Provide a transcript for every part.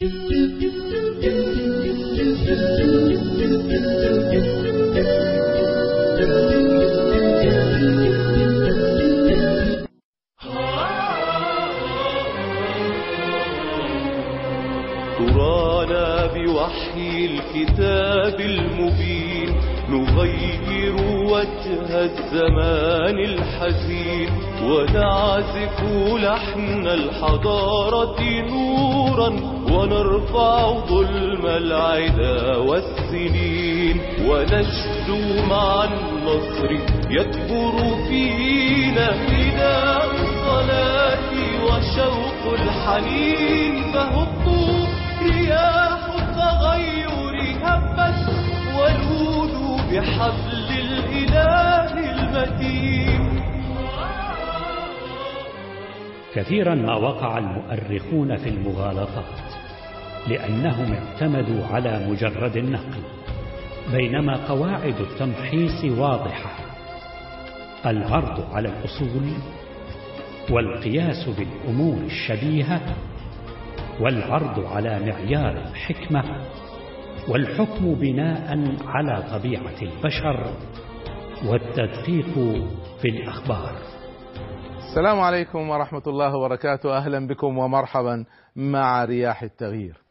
ترانا بوحي الكتاب المبين نغير وجه الزمان الحزين ونعزف لحن الحضارة نورا. ونرفع ظلم العدا والسنين ونشدو مع النصر يكبر فينا فداء الصلاة وشوق الحنين فهبوا رياح التغير هبت ولولوا بحبل الإله المتين. كثيرا ما وقع المؤرخون في المغالطات لأنهم اعتمدوا على مجرد النقل بينما قواعد التمحيص واضحة. العرض على الأصول والقياس بالأمور الشبيهة والعرض على معيار الحكمة والحكم بناء على طبيعة البشر والتدقيق في الأخبار. السلام عليكم ورحمة الله وبركاته. أهلا بكم ومرحبا مع رياح التغيير.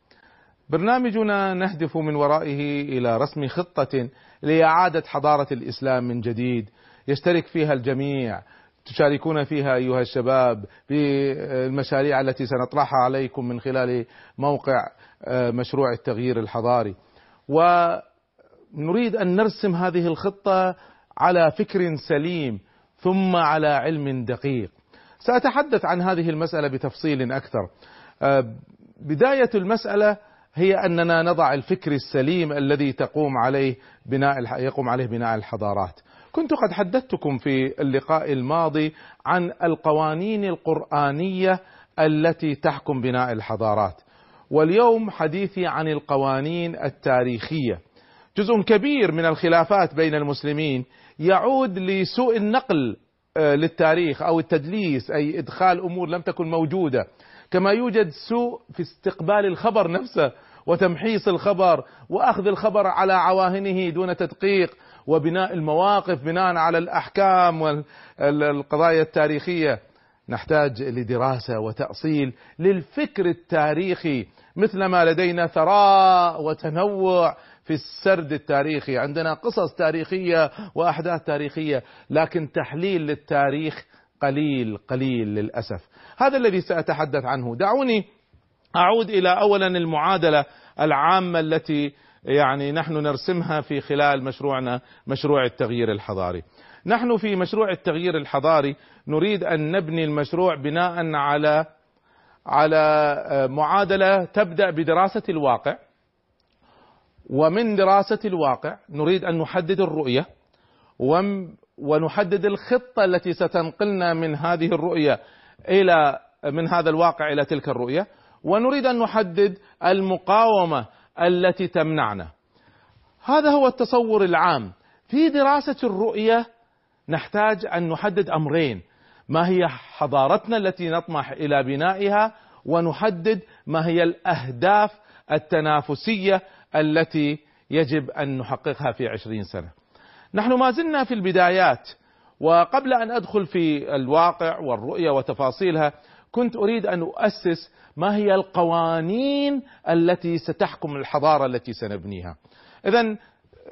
برنامجنا نهدف من ورائه إلى رسم خطة لإعادة حضارة الإسلام من جديد. يشترك فيها الجميع. تشاركون فيها أيها الشباب بالمشاريع التي سنطرحها عليكم من خلال موقع مشروع التغيير الحضاري. ونريد أن نرسم هذه الخطة على فكر سليم ثم على علم دقيق. سأتحدث عن هذه المسألة بتفصيل أكثر. بداية المسألة هي أننا نضع الفكر السليم الذي تقوم عليه بناء يقوم عليه بناء الحضارات. كنت قد حدثتكم في اللقاء الماضي عن القوانين القرآنية التي تحكم بناء الحضارات. واليوم حديثي عن القوانين التاريخية. جزء كبير من الخلافات بين المسلمين يعود لسوء النقل للتاريخ أو التدليس أي إدخال أمور لم تكن موجودة. كما يوجد سوء في استقبال الخبر نفسه وتمحيص الخبر وأخذ الخبر على عواهنه دون تدقيق وبناء المواقف بناء على الأحكام والقضايا التاريخية. نحتاج لدراسة وتأصيل للفكر التاريخي مثلما لدينا ثراء وتنوع في السرد التاريخي. عندنا قصص تاريخية وأحداث تاريخية لكن تحليل للتاريخ قليل قليل للأسف. هذا الذي سأتحدث عنه. دعوني أعود إلى أولا المعادلة العامة التي يعني نحن نرسمها في خلال مشروعنا مشروع التغيير الحضاري. نحن في مشروع التغيير الحضاري نريد أن نبني المشروع بناء على على معادلة تبدأ بدراسة الواقع. ومن دراسة الواقع نريد أن نحدد الرؤية. ونحدد الخطة التي ستنقلنا من هذه الرؤية إلى من هذا الواقع إلى تلك الرؤية. ونريد أن نحدد المقاومة التي تمنعنا. هذا هو التصور العام. في دراسة الرؤية نحتاج أن نحدد أمرين. ما هي حضارتنا التي نطمح إلى بنائها ونحدد ما هي الأهداف التنافسية التي يجب أن نحققها في عشرين سنة. نحن ما زلنا في البدايات وقبل أن أدخل في الواقع والرؤية وتفاصيلها كنت أريد أن أؤسس ما هي القوانين التي ستحكم الحضارة التي سنبنيها؟ إذا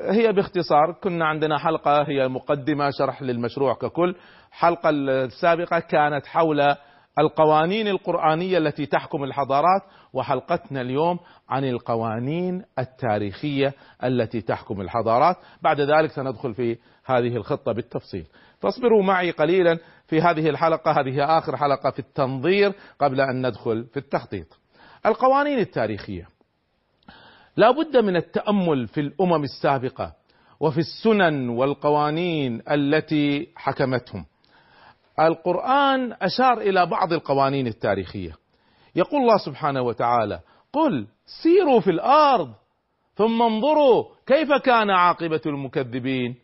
هي باختصار كنا عندنا حلقة هي مقدمة شرح للمشروع ككل. الحلقة السابقة كانت حول القوانين القرآنية التي تحكم الحضارات وحلقتنا اليوم عن القوانين التاريخية التي تحكم الحضارات. بعد ذلك سندخل في هذه الخطة بالتفصيل. فاصبروا معي قليلا. في هذه الحلقة هذه آخر حلقة في التنظير قبل أن ندخل في التخطيط. القوانين التاريخية. لا بد من التأمل في الأمم السابقة وفي السنن والقوانين التي حكمتهم. القرآن أشار إلى بعض القوانين التاريخية. يقول الله سبحانه وتعالى قل سيروا في الأرض ثم انظروا كيف كان عاقبة المكذبين.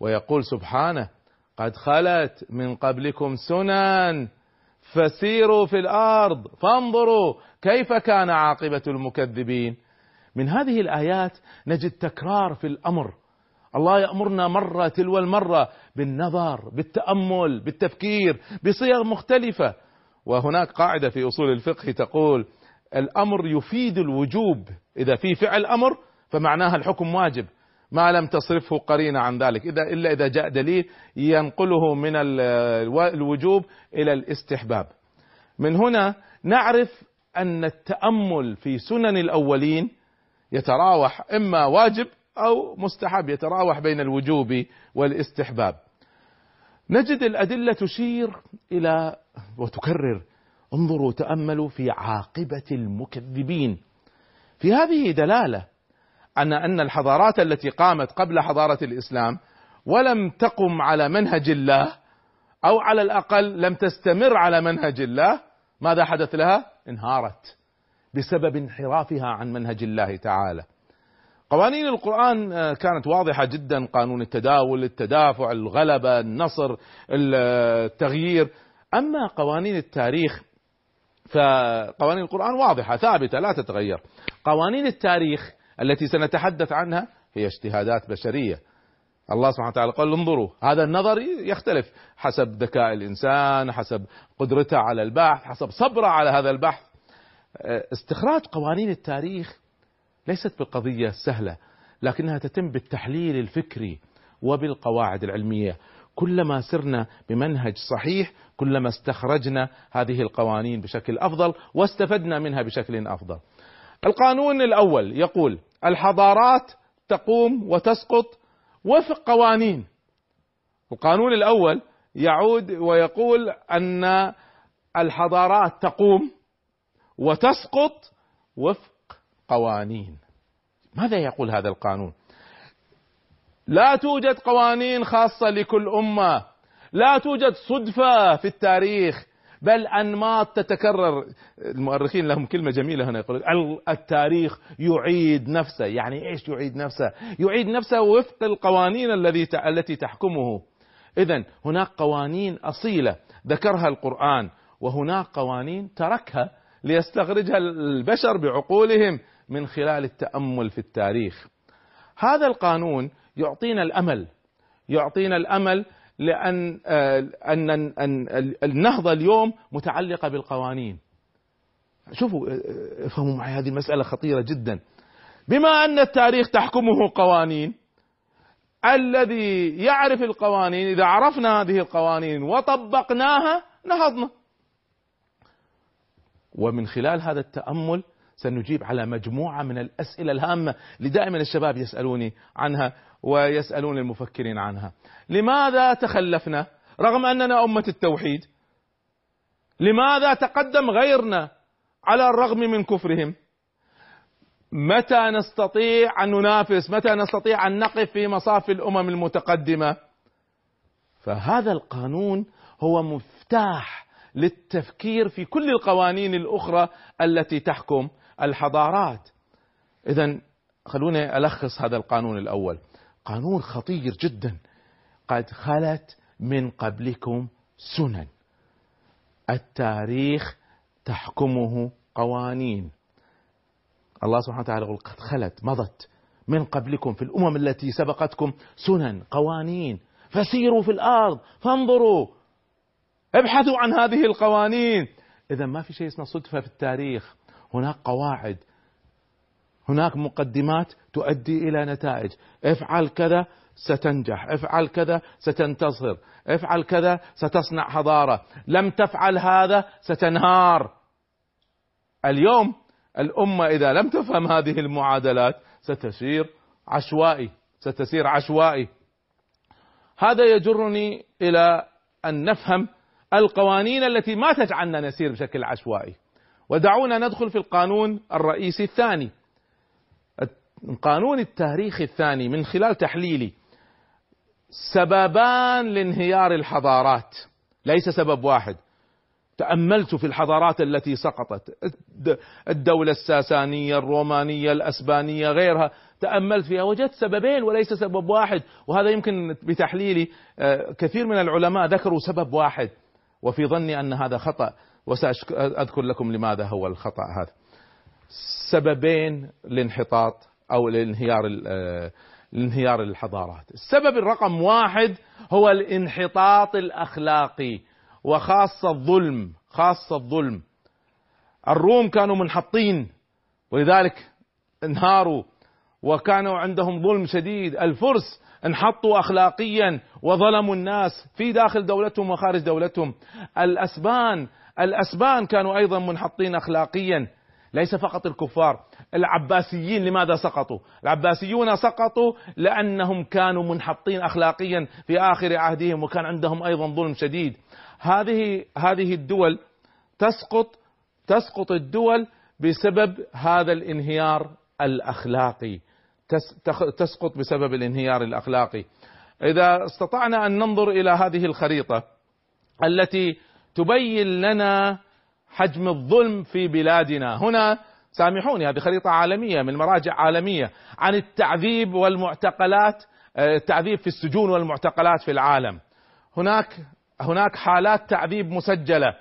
ويقول سبحانه قد خلت من قبلكم سنن فسيروا في الأرض فانظروا كيف كان عاقبة المكذبين. من هذه الآيات نجد تكرار في الأمر. الله يأمرنا مرة تلو المرة بالنظر بالتأمل بالتفكير بصيغ مختلفة. وهناك قاعدة في أصول الفقه تقول الأمر يفيد الوجوب. إذا في فعل أمر فمعناها الحكم واجب. ما لم تصرفه قرينه عن ذلك. اذا إلا إذا جاء دليل ينقله من الوجوب إلى الاستحباب. من هنا نعرف أن التأمل في سنن الأولين يتراوح إما واجب أو مستحب يتراوح بين الوجوب والاستحباب. نجد الأدلة تشير إلى وتكرر انظروا تأملوا في عاقبة المكذبين. في هذه دلالة أن أن الحضارات التي قامت قبل حضارة الإسلام ولم تقم على منهج الله أو على الأقل لم تستمر على منهج الله ماذا حدث لها؟ انهارت بسبب انحرافها عن منهج الله تعالى. قوانين القرآن كانت واضحة جدا قانون التداول، التدافع، الغلبة، النصر، التغيير، أما قوانين التاريخ فقوانين القرآن واضحة ثابتة لا تتغير. قوانين التاريخ التي سنتحدث عنها هي اجتهادات بشرية. الله سبحانه وتعالى قال انظروا هذا النظر يختلف حسب ذكاء الإنسان حسب قدرته على البحث حسب صبره على هذا البحث. استخراج قوانين التاريخ ليست بالقضية سهلة لكنها تتم بالتحليل الفكري وبالقواعد العلمية. كلما سرنا بمنهج صحيح كلما استخرجنا هذه القوانين بشكل أفضل واستفدنا منها بشكل أفضل. القانون الأول يقول الحضارات تقوم وتسقط وفق قوانين. القانون الأول يعود ويقول أن الحضارات تقوم وتسقط وفق قوانين. ماذا يقول هذا القانون؟ لا توجد قوانين خاصة لكل أمة لا توجد صدفة في التاريخ بل انماط تتكرر المؤرخين لهم كلمة جميلة هنا يقول التاريخ يعيد نفسه. يعني إيش يعيد نفسه؟ يعيد نفسه وفق القوانين الذي التي تحكمه. اذا هناك قوانين أصيلة ذكرها القرآن وهناك قوانين تركها ليستخرجها البشر بعقولهم من خلال التأمل في التاريخ. هذا القانون يعطينا الأمل يعطينا الأمل لأن أن أن النهضة اليوم متعلقة بالقوانين. شوفوا افهموا معي هذه المسألة خطيرة جدا. بما أن التاريخ تحكمه قوانين الذي يعرف القوانين إذا عرفنا هذه القوانين وطبقناها نهضنا. ومن خلال هذا التأمل سنجيب على مجموعة من الأسئلة الهامة اللي دائما الشباب يسألوني عنها ويسألون المفكرين عنها. لماذا تخلفنا رغم أننا أمة التوحيد؟ لماذا تقدم غيرنا على الرغم من كفرهم؟ متى نستطيع أن ننافس؟ متى نستطيع أن نقف في مصاف الأمم المتقدمة؟ فهذا القانون هو مفتاح للتفكير في كل القوانين الأخرى التي تحكم الحضارات. إذا خلوني ألخص هذا القانون الأول. قانون خطير جدا. قد خلت من قبلكم سنن. التاريخ تحكمه قوانين. الله سبحانه وتعالى يقول قد خلت مضت من قبلكم في الأمم التي سبقتكم سنن قوانين. فسيروا في الأرض فانظروا ابحثوا عن هذه القوانين. اذا ما في شيء اسمه صدفة في التاريخ. هناك قواعد هناك مقدمات تؤدي إلى نتائج. افعل كذا ستنجح افعل كذا ستنتصر افعل كذا ستصنع حضارة. لم تفعل هذا ستنهار. اليوم الأمة إذا لم تفهم هذه المعادلات ستسير عشوائي ستسير عشوائي. هذا يجرني إلى أن نفهم القوانين التي ما تجعلنا نسير بشكل عشوائي. ودعونا ندخل في القانون الرئيسي الثاني. قانون التاريخ الثاني من خلال تحليلي سببان لانهيار الحضارات. ليس سبب واحد. تأملت في الحضارات التي سقطت. الدولة الساسانية الرومانية الأسبانية غيرها. تأملت فيها. وجدت سببين وليس سبب واحد. وهذا يمكن بتحليلي كثير من العلماء ذكروا سبب واحد. وفي ظني أن هذا خطأ. وسأذكر لكم لماذا هو الخطأ هذا. سببين لانحطاط. أو لانهيار لانهيار الحضارات. السبب الرقم واحد هو الانحطاط الأخلاقي وخاصة الظلم خاصة الظلم. الروم كانوا منحطين ولذلك انهاروا وكانوا عندهم ظلم شديد. الفرس انحطوا اخلاقيا وظلموا الناس في داخل دولتهم وخارج دولتهم. الأسبان الأسبان كانوا أيضا منحطين اخلاقيا ليس فقط الكفار. العباسيين لماذا سقطوا؟ العباسيون سقطوا لأنهم كانوا منحطين اخلاقيا في آخر عهدهم وكان عندهم أيضا ظلم شديد. هذه هذه الدول تسقط تسقط الدول بسبب هذا الانهيار الأخلاقي. تسقط بسبب الانهيار الأخلاقي. إذا استطعنا أن ننظر إلى هذه الخريطة التي تبين لنا حجم الظلم في بلادنا. هنا سامحوني هذه خريطة عالمية من مراجع عالمية عن التعذيب والمعتقلات آه، التعذيب في السجون والمعتقلات في العالم. هناك هناك حالات تعذيب مسجلة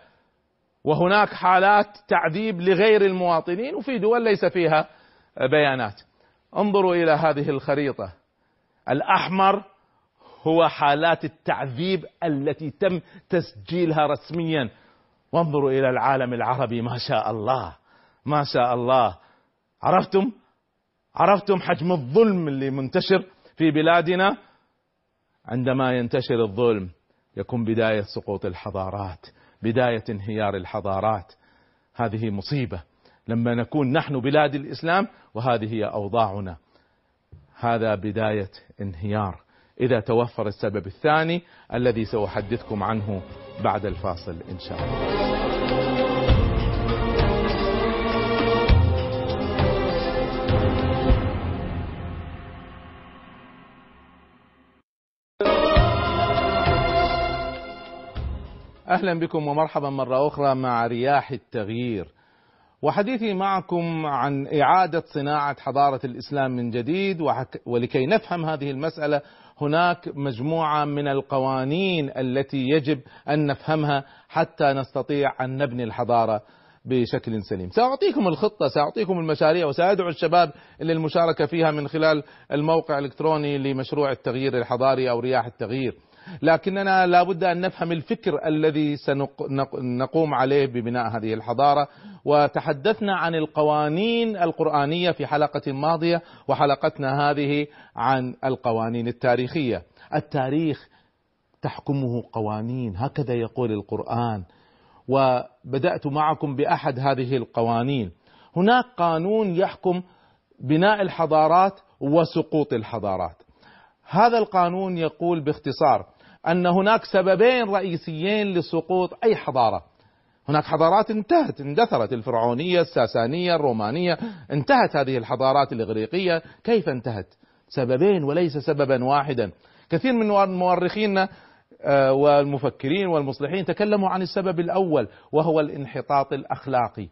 وهناك حالات تعذيب لغير المواطنين وفي دول ليس فيها بيانات. انظروا إلى هذه الخريطة. الأحمر هو حالات التعذيب التي تم تسجيلها رسميا. وانظروا إلى العالم العربي ما شاء الله. ما شاء الله. عرفتم؟ عرفتم حجم الظلم اللي منتشر في بلادنا؟ عندما ينتشر الظلم يكون بداية سقوط الحضارات بداية انهيار الحضارات. هذه مصيبة. لما نكون نحن بلاد الإسلام وهذه هي أوضاعنا. هذا بداية انهيار. إذا توفر السبب الثاني الذي سأحدثكم عنه بعد الفاصل إن شاء الله. أهلا بكم ومرحبا مرة أخرى مع رياح التغيير. وحديثي معكم عن إعادة صناعة حضارة الإسلام من جديد ولكي نفهم هذه المسألة هناك مجموعة من القوانين التي يجب أن نفهمها حتى نستطيع أن نبني الحضارة بشكل سليم. سأعطيكم الخطة سأعطيكم المشاريع وسأدعو الشباب للمشاركة فيها من خلال الموقع الإلكتروني لمشروع التغيير الحضاري أو رياح التغيير. لكننا لابد أن نفهم الفكر الذي سنقوم عليه ببناء هذه الحضارة. وتحدثنا عن القوانين القرآنية في حلقة ماضية وحلقتنا هذه عن القوانين التاريخية. التاريخ تحكمه قوانين هكذا يقول القرآن. وبدأت معكم بأحد هذه القوانين. هناك قانون يحكم بناء الحضارات وسقوط الحضارات. هذا القانون يقول باختصار أن هناك سببين رئيسيين لسقوط أي حضارة. هناك حضارات انتهت اندثرت الفرعونية الساسانية الرومانية. انتهت هذه الحضارات الإغريقية. كيف انتهت؟ سببين وليس سببا واحدا. كثير من مؤرخينا آه، والمفكرين والمصلحين تكلموا عن السبب الأول وهو الانحطاط الأخلاقي.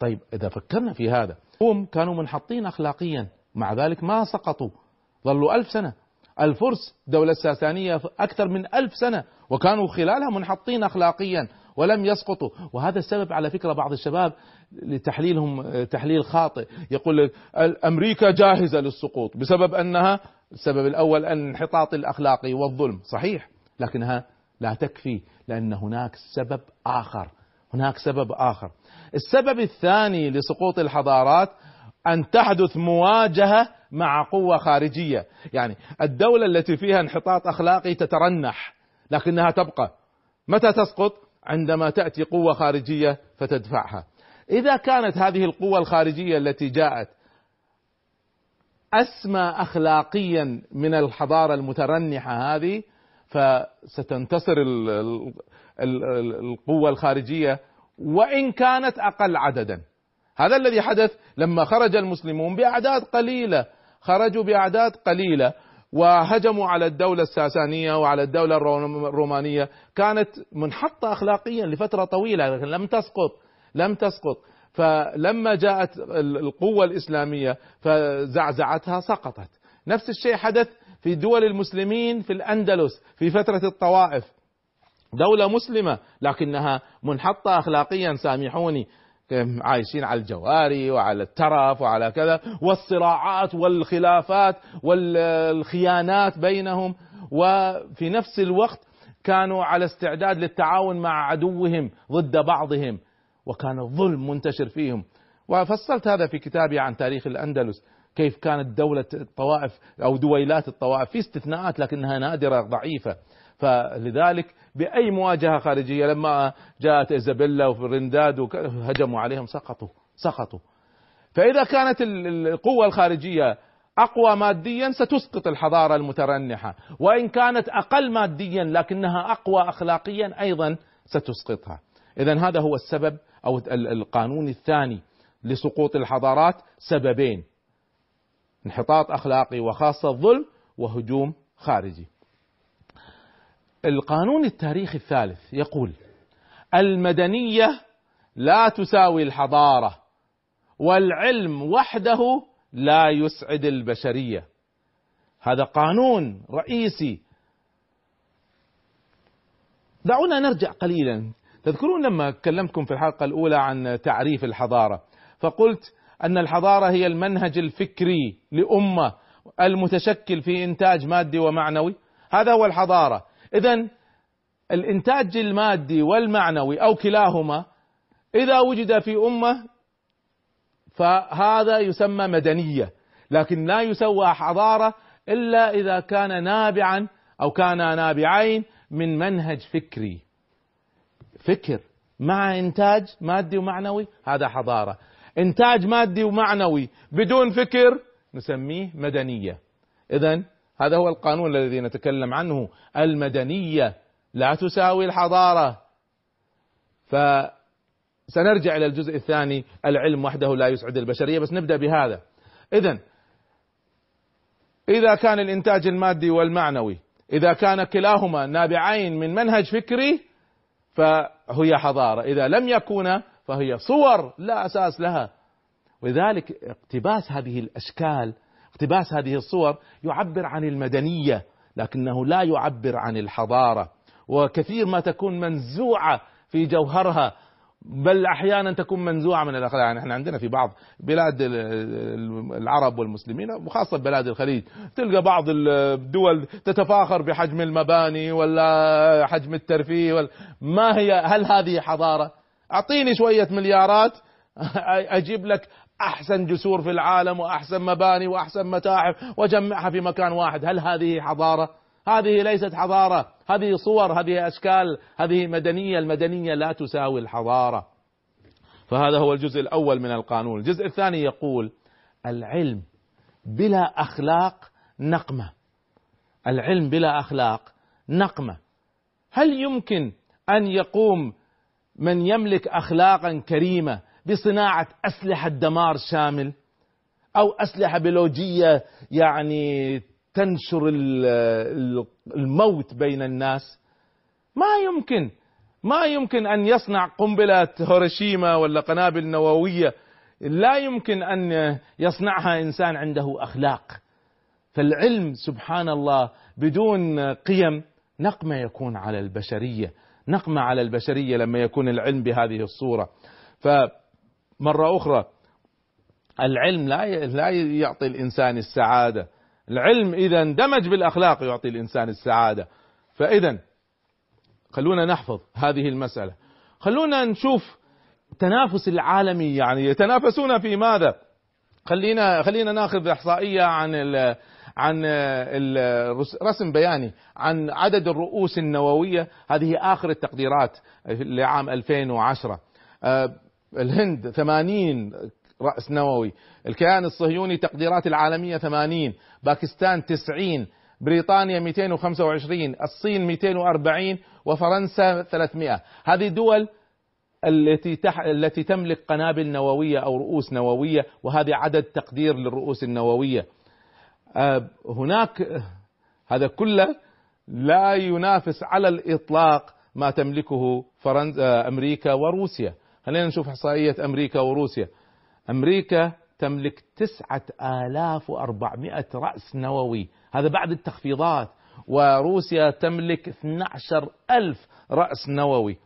طيب إذا فكرنا في هذا هم كانوا منحطين اخلاقيا. مع ذلك ما سقطوا. ظلوا ألف سنة. الفرس دولة ساسانية أكثر من ألف سنة وكانوا خلالها منحطين أخلاقيا ولم يسقطوا. وهذا السبب على فكرة بعض الشباب لتحليلهم تحليل خاطئ. يقول أمريكا جاهزة للسقوط بسبب أنها السبب الأول الانحطاط الأخلاقي والظلم. صحيح لكنها لا تكفي لأن هناك سبب آخر. هناك سبب آخر. السبب الثاني لسقوط الحضارات أن تحدث مواجهة مع قوة خارجية. يعني الدولة التي فيها انحطاط أخلاقي تترنح لكنها تبقى. متى تسقط؟ عندما تأتي قوة خارجية فتدفعها. إذا كانت هذه القوة الخارجية التي جاءت أسمى أخلاقيا من الحضارة المترنحة هذه فستنتصر القوة الخارجية وإن كانت أقل عددا. هذا الذي حدث لما خرج المسلمون بأعداد قليلة خرجوا بأعداد قليلة وهجموا على الدولة الساسانية وعلى الدولة الرومانية. كانت منحطة أخلاقيا لفترة طويلة لكن لم تسقط لم تسقط. فلما جاءت القوة الإسلامية فزعزعتها سقطت. نفس الشيء حدث في دول المسلمين في الأندلس في فترة الطوائف. دولة مسلمة لكنها منحطة أخلاقيا سامحوني. عايشين على الجواري وعلى الترف وعلى كذا والصراعات والخلافات والخيانات بينهم. وفي نفس الوقت كانوا على استعداد للتعاون مع عدوهم ضد بعضهم وكان الظلم منتشر فيهم. وفصلت هذا في كتابي عن تاريخ الأندلس كيف كانت دولة الطوائف أو دويلات الطوائف في استثناءات لكنها نادرة ضعيفة. فلذلك بأي مواجهة خارجية لما جاءت إيزابيلا وفرنداد هجموا عليهم سقطوا سقطوا. فإذا كانت القوة الخارجية أقوى ماديا ستسقط الحضارة المترنحة. وإن كانت أقل ماديا لكنها أقوى أخلاقيا أيضا ستسقطها. إذا هذا هو السبب أو القانون الثاني لسقوط الحضارات سببين انحطاط أخلاقي وخاصة الظلم وهجوم خارجي. القانون التاريخي الثالث يقول المدنية لا تساوي الحضارة والعلم وحده لا يسعد البشرية. هذا قانون رئيسي. دعونا نرجع قليلا. تذكرون لما كلمتكم في الحلقة الأولى عن تعريف الحضارة فقلت أن الحضارة هي المنهج الفكري لأمة المتشكل في إنتاج مادي ومعنوي. هذا هو الحضارة. إذا الإنتاج المادي والمعنوي أو كلاهما إذا وجد في أمة فهذا يسمى مدنية لكن لا يسوى حضارة إلا إذا كان نابعا أو كان نابعين من منهج فكري. فكر مع إنتاج مادي ومعنوي هذا حضارة. إنتاج مادي ومعنوي بدون فكر نسميه مدنية. إذا هذا هو القانون الذي نتكلم عنه. المدنية لا تساوي الحضارة. فسنرجع إلى الجزء الثاني. العلم وحده لا يسعد البشرية بس نبدأ بهذا. إذا إذا كان الإنتاج المادي والمعنوي إذا كان كلاهما نابعين من منهج فكري فهي حضارة. إذا لم يكونا فهي صور لا أساس لها. ولذلك اقتباس هذه الأشكال اقتباس هذه الصور يعبر عن المدنية لكنه لا يعبر عن الحضارة وكثير ما تكون منزوعة في جوهرها بل أحيانا تكون منزوعة من الأخلاق يعني إحنا عندنا في بعض بلاد العرب والمسلمين وخاصة بلاد الخليج تلقى بعض الدول تتفاخر بحجم المباني ولا حجم الترفيه ولا ما هي هل هذه حضارة؟ أعطيني شوية مليارات أجيب لك أحسن جسور في العالم وأحسن مباني وأحسن متاحف واجمعها في مكان واحد. هل هذه حضارة؟ هذه ليست حضارة. هذه صور هذه أشكال هذه مدنية. المدنية لا تساوي الحضارة. فهذا هو الجزء الأول من القانون. الجزء الثاني يقول العلم بلا أخلاق نقمة. العلم بلا أخلاق نقمة. هل يمكن أن يقوم من يملك اخلاقا كريمة بصناعة أسلحة دمار شامل أو أسلحة بيولوجية يعني تنشر الموت بين الناس. ما يمكن ما يمكن أن يصنع قنبلة هيروشيما ولا قنابل نووية. لا يمكن أن يصنعها إنسان عنده أخلاق. فالعلم سبحان الله بدون قيم نقمة يكون على البشرية. نقمة على البشرية لما يكون العلم بهذه الصورة. ف مرة أخرى العلم لا لا يعطي الإنسان السعادة. العلم إذا اندمج بالأخلاق يعطي الإنسان السعادة. فإذا خلونا نحفظ هذه المسألة. خلونا نشوف التنافس العالمي يعني يتنافسون في ماذا؟ خلينا خلينا ناخذ إحصائية عن ال عن الرسم بياني عن عدد الرؤوس النووية. هذه آخر التقديرات لعام 2010 الهند 80 رأس نووي الكيان الصهيوني تقديرات العالمية 80 باكستان 90 بريطانيا 225 الصين 240 وفرنسا 300 هذه دول التي تح... التي تملك قنابل نووية أو رؤوس نووية وهذا عدد تقدير للرؤوس النووية. آه هناك هذا كله لا ينافس على الإطلاق ما تملكه فرنسا أمريكا وروسيا. خلينا نشوف إحصائية أمريكا وروسيا. أمريكا تملك تسعة آلاف وأربعمائة رأس نووي. هذا بعد التخفيضات. وروسيا تملك 12 ألف رأس نووي.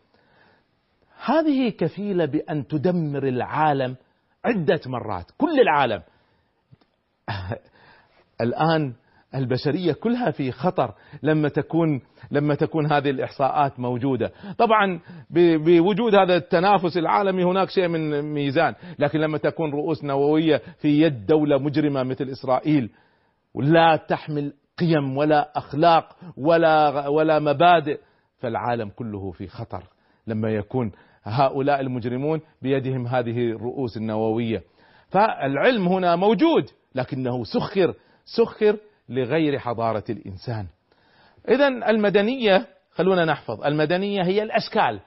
هذه كفيلة بأن تدمر العالم عدة مرات كل العالم. الآن البشرية كلها في خطر لما تكون لما تكون هذه الإحصاءات موجودة. طبعا بوجود هذا التنافس العالمي هناك شيء من ميزان لكن لما تكون رؤوس نووية في يد دولة مجرمة مثل إسرائيل ولا تحمل قيم ولا أخلاق ولا ولا مبادئ فالعالم كله في خطر لما يكون هؤلاء المجرمون بيدهم هذه الرؤوس النووية. فالعلم هنا موجود لكنه سخر سخر لغير حضارة الإنسان. إذا المدنية خلونا نحفظ المدنية هي الأشكال.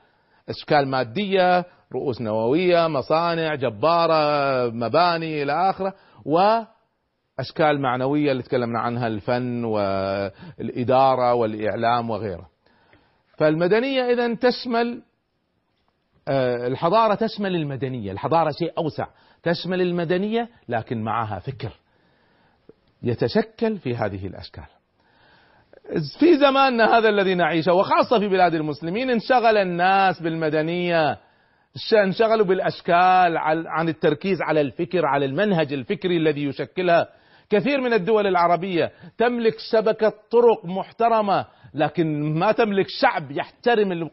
أشكال مادية رؤوس نووية مصانع جبارة مباني إلى آخره وأشكال معنوية اللي تكلمنا عنها الفن والإدارة والإعلام وغيره. فالمدنية إذا تشمل آه، الحضارة تشمل المدنية الحضارة شيء أوسع تشمل المدنية لكن معها فكر. يتشكل في هذه الأشكال. في زماننا هذا الذي نعيشه وخاصة في بلاد المسلمين انشغل الناس بالمدنية انشغلوا بالأشكال عن التركيز على الفكر على المنهج الفكري الذي يشكلها كثير من الدول العربية تملك شبكة طرق محترمة لكن ما تملك شعب يحترم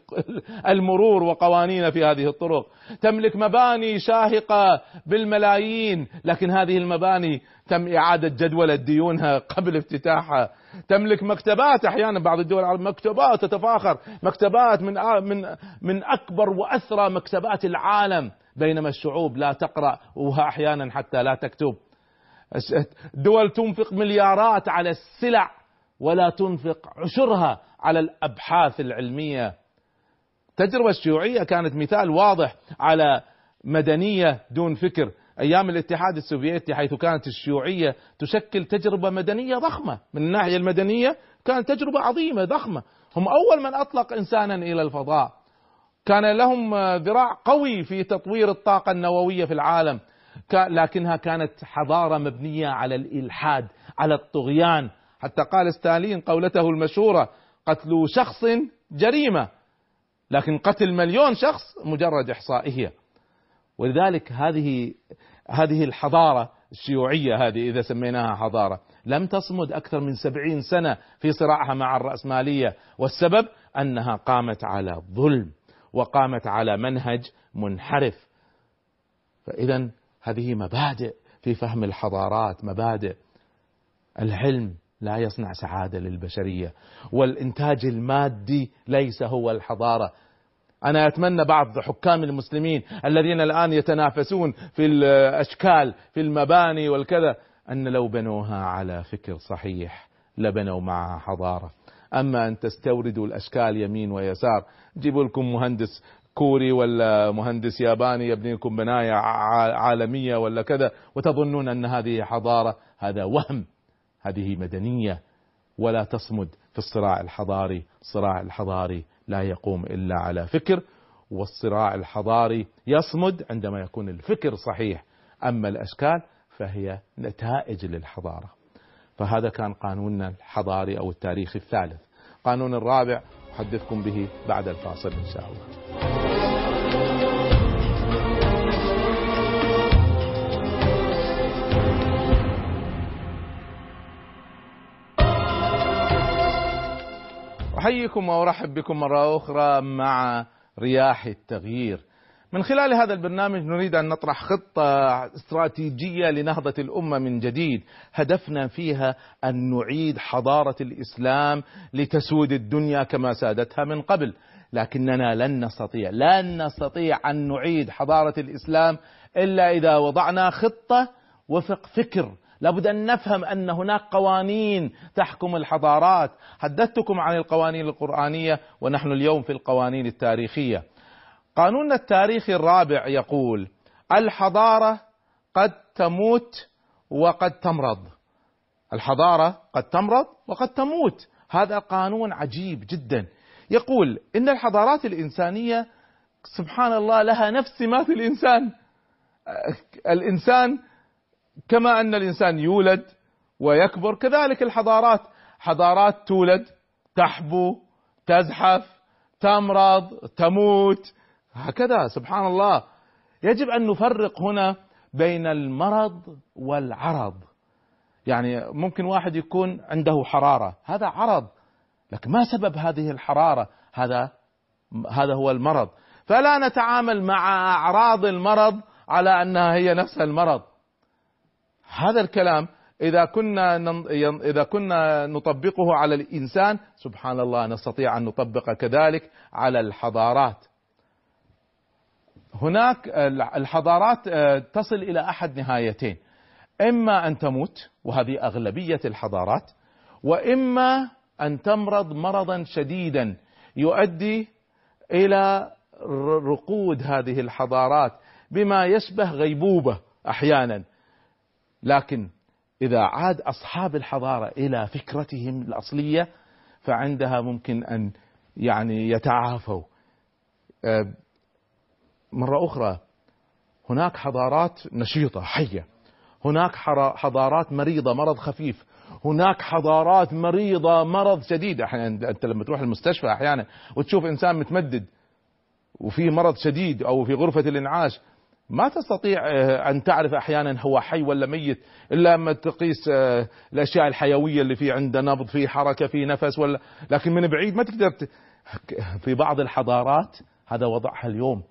المرور وقوانين في هذه الطرق. تملك مباني شاهقة بالملايين لكن هذه المباني تم إعادة جدولة ديونها قبل افتتاحها. تملك مكتبات أحيانا بعض الدول العربية مكتبات تتفاخر مكتبات من من من أكبر وأثرى مكتبات العالم بينما الشعوب لا تقرأ وأحيانا حتى لا تكتب. دول تنفق مليارات على السلع ولا تنفق عشرها على الأبحاث العلمية. التجربه الشيوعيه كانت مثال واضح على مدنية دون فكر، أيام الاتحاد السوفيتي حيث كانت الشيوعية تشكل تجربة مدنية ضخمة، من الناحية المدنية كانت تجربة عظيمة ضخمة، هم أول من أطلق انسانا إلى الفضاء. كان لهم ذراع قوي في تطوير الطاقة النووية في العالم، لكنها كانت حضارة مبنية على الإلحاد، على الطغيان، حتى قال ستالين قولته المشهورة قتل شخص جريمة لكن قتل مليون شخص مجرد إحصائية. ولذلك هذه هذه الحضارة الشيوعية هذه إذا سميناها حضارة لم تصمد أكثر من سبعين سنة في صراعها مع الرأسمالية والسبب أنها قامت على ظلم وقامت على منهج منحرف. فإذا هذه مبادئ في فهم الحضارات مبادئ العلم. لا يصنع سعادة للبشرية. والإنتاج المادي ليس هو الحضارة. أنا أتمنى بعض حكام المسلمين الذين الآن يتنافسون في الأشكال في المباني والكذا أن لو بنوها على فكر صحيح لبنوا معها حضارة. أما أن تستوردوا الأشكال يمين ويسار جيبوا لكم مهندس كوري ولا مهندس ياباني يبني لكم بناية عالمية ولا كذا وتظنون أن هذه حضارة هذا وهم. هذه مدنية ولا تصمد في الصراع الحضاري. الصراع الحضاري لا يقوم إلا على فكر والصراع الحضاري يصمد عندما يكون الفكر صحيح. أما الأشكال فهي نتائج للحضارة. فهذا كان قانوننا الحضاري أو التاريخي الثالث. قانون الرابع أحدثكم به بعد الفاصل إن شاء الله. أحييكم وأرحب بكم مرة أخرى مع رياح التغيير. من خلال هذا البرنامج نريد أن نطرح خطة استراتيجية لنهضة الأمة من جديد. هدفنا فيها أن نعيد حضارة الإسلام لتسود الدنيا كما سادتها من قبل. لكننا لن نستطيع لن نستطيع أن نعيد حضارة الإسلام إلا إذا وضعنا خطة وفق فكر لابد أن نفهم أن هناك قوانين تحكم الحضارات. حدثتكم عن القوانين القرآنية ونحن اليوم في القوانين التاريخية. قانوننا التاريخي الرابع يقول الحضارة قد تموت وقد تمرض. الحضارة قد تمرض وقد تموت. هذا قانون عجيب جدا. يقول إن الحضارات الإنسانية سبحان الله لها نفس سمات الإنسان. الإنسان كما أن الإنسان يولد ويكبر كذلك الحضارات. حضارات تولد تحبو تزحف تمرض تموت هكذا سبحان الله. يجب أن نفرق هنا بين المرض والعرض. يعني ممكن واحد يكون عنده حرارة هذا عرض لكن ما سبب هذه الحرارة؟ هذا هذا هو المرض. فلا نتعامل مع أعراض المرض على أنها هي نفس المرض. هذا الكلام إذا كنا إذا كنا نطبقه على الإنسان سبحان الله نستطيع أن نطبق كذلك على الحضارات. هناك الحضارات آه، تصل إلى أحد نهايتين. إما أن تموت وهذه أغلبية الحضارات وإما أن تمرض مرضا شديدا يؤدي إلى رقود هذه الحضارات بما يشبه غيبوبة أحيانا. لكن إذا عاد أصحاب الحضارة إلى فكرتهم الأصلية فعندها ممكن أن يعني يتعافوا. آه، مرة أخرى هناك حضارات نشيطة حية. هناك حضارات مريضة مرض خفيف. هناك حضارات مريضة مرض شديد. أحيانا أنت لما تروح المستشفى أحيانا وتشوف إنسان متمدد وفي مرض شديد أو في غرفة الإنعاش ما تستطيع آه، أن تعرف أحيانا هو حي ولا ميت إلا لما تقيس آه، الأشياء الحيوية اللي فيه عنده نبض فيه حركة فيه نفس ولا لكن من بعيد ما تقدر في بعض الحضارات هذا وضعها اليوم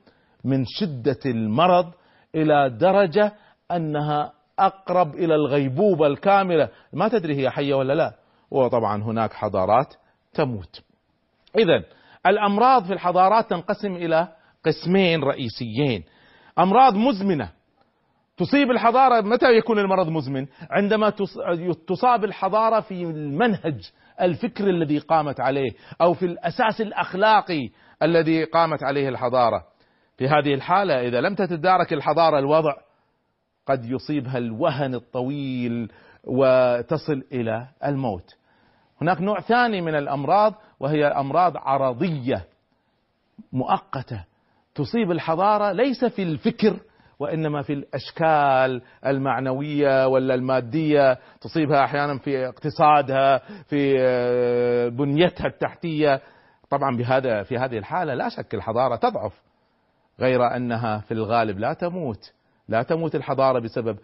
من شدة المرض إلى درجة أنها أقرب إلى الغيبوبة الكاملة. ما تدري هي حية ولا لا. وطبعا هناك حضارات تموت. اذا الأمراض في الحضارات تنقسم إلى قسمين رئيسيين. أمراض مزمنة. تصيب الحضارة متى يكون المرض مزمن؟ عندما تصاب الحضارة في المنهج الفكر الذي قامت عليه أو في الأساس الأخلاقي الذي قامت عليه الحضارة. في هذه الحالة إذا لم تتدارك الحضارة الوضع قد يصيبها الوهن الطويل وتصل إلى الموت. هناك نوع ثاني من الأمراض وهي أمراض عرضية مؤقتة. تصيب الحضارة ليس في الفكر وإنما في الأشكال المعنوية ولا المادية تصيبها أحيانا في اقتصادها في آه، بنيتها التحتية. طبعا بهذا في هذه الحالة لا شك الحضارة تضعف غير أنها في الغالب لا تموت. لا تموت الحضارة بسبب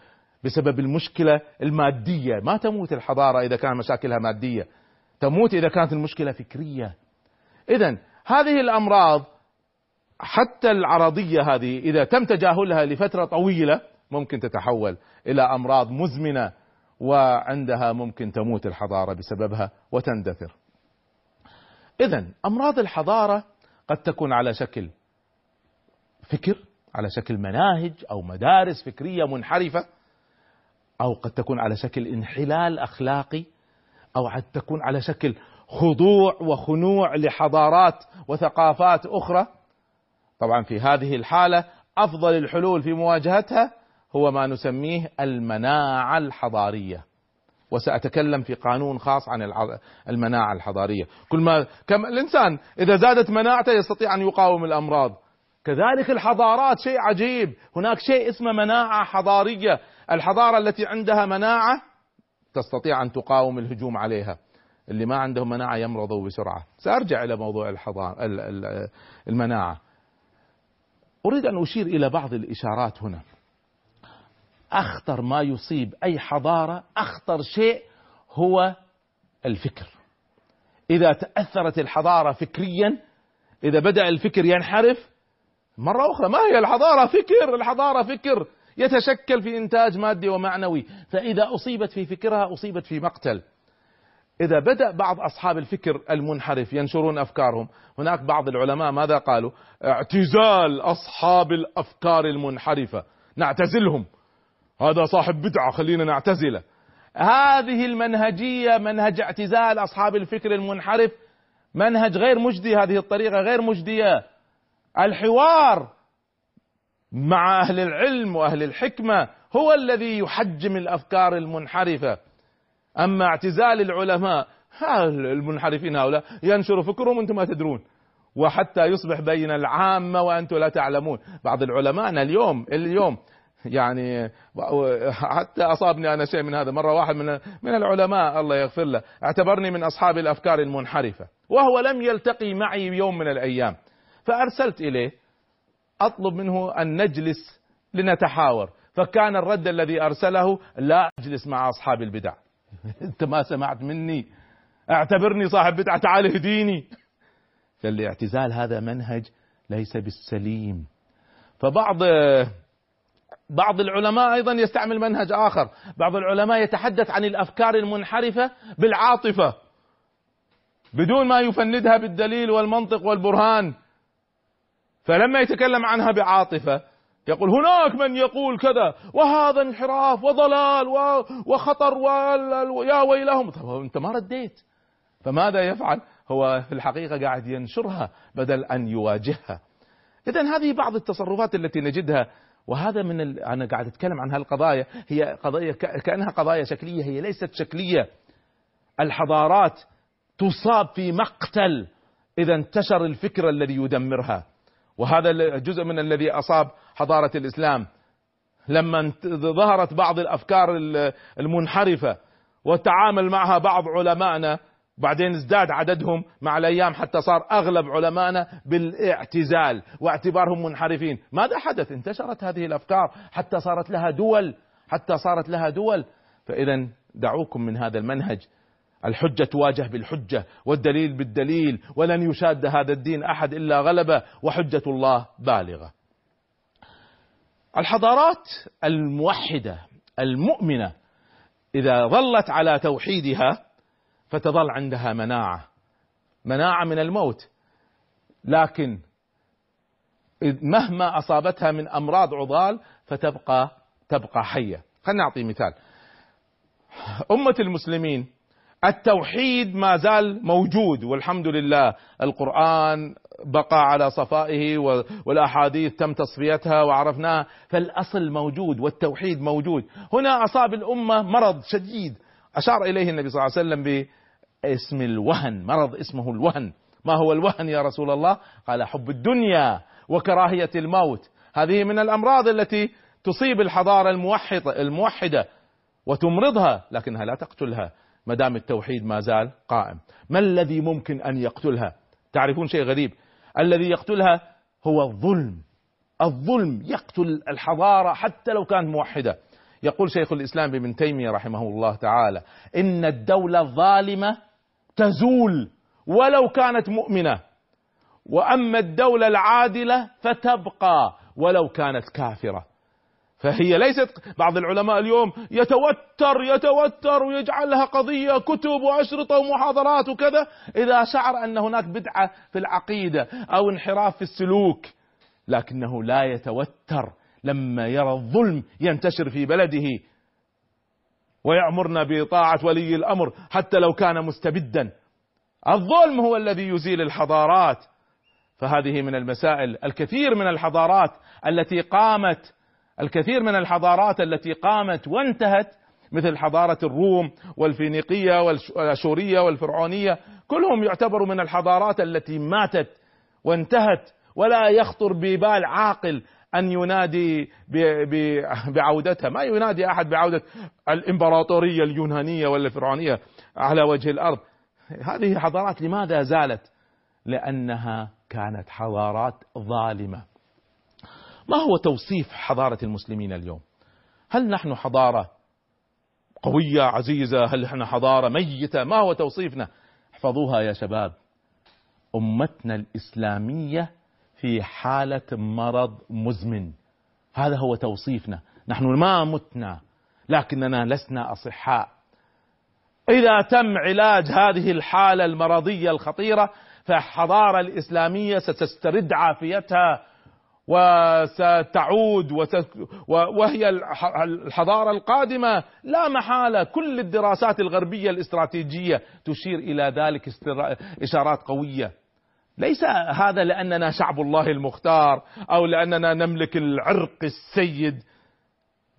بسبب المشكلة المادية. ما تموت الحضارة إذا كان مشاكلها مادية. تموت إذا كانت المشكلة فكرية. اذا هذه الأمراض حتى العرضية هذه إذا تم تجاهلها لفترة طويلة ممكن تتحول إلى أمراض مزمنة وعندها ممكن تموت الحضارة بسببها وتندثر. اذا أمراض الحضارة قد تكون على شكل فكر، على شكل مناهج أو مدارس فكرية منحرفة، أو قد تكون على شكل انحلال أخلاقي، أو قد تكون على شكل خضوع وخنوع لحضارات وثقافات أخرى طبعا في هذه الحالة أفضل الحلول في مواجهتها هو ما نسميه المناعة الحضارية. وسأتكلم في قانون خاص عن المناعة الحضارية. كل ما كم الإنسان إذا زادت مناعته يستطيع أن يقاوم الأمراض. كذلك الحضارات شيء عجيب. هناك شيء اسمه مناعة حضارية. الحضارة التي عندها مناعة تستطيع أن تقاوم الهجوم عليها. اللي ما عندهم مناعة يمرضوا بسرعة. سأرجع إلى موضوع الحضارة المناعة. أريد أن أشير إلى بعض الإشارات هنا. أخطر ما يصيب أي حضارة أخطر شيء هو الفكر. إذا تأثرت الحضارة فكريا إذا بدأ الفكر ينحرف مرة أخرى ما هي الحضارة فكر؟ الحضارة فكر يتشكل في إنتاج مادي ومعنوي. فإذا أصيبت في فكرها أصيبت في مقتل. إذا بدأ بعض أصحاب الفكر المنحرف ينشرون أفكارهم هناك بعض العلماء ماذا قالوا؟ اعتزال أصحاب الأفكار المنحرفة نعتزلهم. هذا صاحب بدعة خلينا نعتزله. هذه المنهجية منهج اعتزال أصحاب الفكر المنحرف منهج غير مجدي هذه الطريقة غير مجدية. الحوار مع أهل العلم وأهل الحكمة هو الذي يحجم الأفكار المنحرفة. أما اعتزال العلماء المنحرفين هؤلاء ينشروا فكرهم أنتم ما تدرون. وحتى يصبح بين العامة وأنتم لا تعلمون. بعض العلماء اليوم اليوم يعني حتى أصابني أنا شيء من هذا. مرة واحد من من العلماء الله يغفر له اعتبرني من أصحاب الأفكار المنحرفة. وهو لم يلتقي معي يوم من الأيام. فأرسلت إليه أطلب منه أن نجلس لنتحاور. فكان الرد الذي أرسله لا أجلس مع أصحاب البدع. انت ما سمعت مني. اعتبرني صاحب بدعه تعال اهديني فالاعتزال هذا منهج ليس بالسليم. فبعض بعض العلماء أيضا يستعمل منهج آخر. بعض العلماء يتحدث عن الأفكار المنحرفة بالعاطفة. بدون ما يفندها بالدليل والمنطق والبرهان. فلما يتكلم عنها بعاطفة يقول هناك من يقول كذا وهذا انحراف وضلال وخطر ويا ويلهم. طب أنت ما رديت. فماذا يفعل؟ هو في الحقيقة قاعد ينشرها بدل أن يواجهها. اذا هذه بعض التصرفات التي نجدها وهذا من ال... أنا قاعد أتكلم عن هالقضايا هي قضايا ك... كأنها قضايا شكلية هي ليست شكلية. الحضارات تصاب في مقتل إذا انتشر الفكر الذي يدمرها. وهذا جزء من الذي أصاب حضارة الإسلام لما ظهرت بعض الأفكار المنحرفة وتعامل معها بعض علمائنا بعدين ازداد عددهم مع الأيام حتى صار أغلب علمائنا بالإعتزال واعتبارهم منحرفين، ماذا حدث؟ انتشرت هذه الأفكار حتى صارت لها دول، حتى صارت لها دول، فإذا دعوكم من هذا المنهج. الحجة تواجه بالحجة والدليل بالدليل ولن يشاد هذا الدين أحد إلا غلبه وحجة الله بالغة. الحضارات الموحدة المؤمنة إذا ظلت على توحيدها فتظل عندها مناعة مناعة من الموت. لكن مهما أصابتها من أمراض عضال فتبقى تبقى حية. خلنا نعطي مثال. أمة المسلمين التوحيد ما زال موجود والحمد لله القرآن بقى على صفائه والأحاديث تم تصفيتها وعرفناها فالأصل موجود والتوحيد موجود. هنا أصاب الأمة مرض شديد. أشار إليه النبي صلى الله عليه وسلم باسم الوهن مرض اسمه الوهن. ما هو الوهن يا رسول الله؟ قال حب الدنيا وكراهية الموت. هذه من الأمراض التي تصيب الحضارة الموحدة الموحدة وتمرضها لكنها لا تقتلها. ما دام التوحيد ما زال قائم. ما الذي ممكن أن يقتلها؟ تعرفون شيء غريب. الذي يقتلها هو الظلم. الظلم يقتل الحضارة حتى لو كانت موحدة. يقول شيخ الإسلام ابن تيمية رحمه الله تعالى إن الدولة الظالمة تزول ولو كانت مؤمنة. وأما الدولة العادلة فتبقى ولو كانت كافرة. فهي ليست بعض العلماء اليوم يتوتر يتوتر ويجعلها قضية كتب وأشرطة ومحاضرات وكذا إذا شعر أن هناك بدعة في العقيدة أو انحراف في السلوك لكنه لا يتوتر لما يرى الظلم ينتشر في بلده ويأمرنا بطاعة ولي الأمر حتى لو كان مستبدا. الظلم هو الذي يزيل الحضارات فهذه من المسائل الكثير من الحضارات التي قامت الكثير من الحضارات التي قامت وانتهت مثل حضارة الروم والفينيقية والأشورية والفرعونية كلهم يعتبروا من الحضارات التي ماتت وانتهت. ولا يخطر ببال عاقل أن ينادي بعودتها. ما ينادي أحد بعودة الإمبراطورية اليونانية ولا الفرعونية على وجه الأرض. هذه حضارات لماذا زالت؟ لأنها كانت حضارات ظالمة. ما هو توصيف حضارة المسلمين اليوم؟ هل نحن حضارة قوية عزيزة؟ هل نحن حضارة ميتة؟ ما هو توصيفنا؟ احفظوها يا شباب. أمتنا الإسلامية في حالة مرض مزمن. هذا هو توصيفنا. نحن ما متنا لكننا لسنا أصحاء. إذا تم علاج هذه الحالة المرضية الخطيرة فالحضارة الإسلامية ستسترد عافيتها وستعود وهي الحضارة القادمة. لا محالة. كل الدراسات الغربية الاستراتيجية تشير إلى ذلك إشارات قوية. ليس هذا لأننا شعب الله المختار أو لأننا نملك العرق السيد.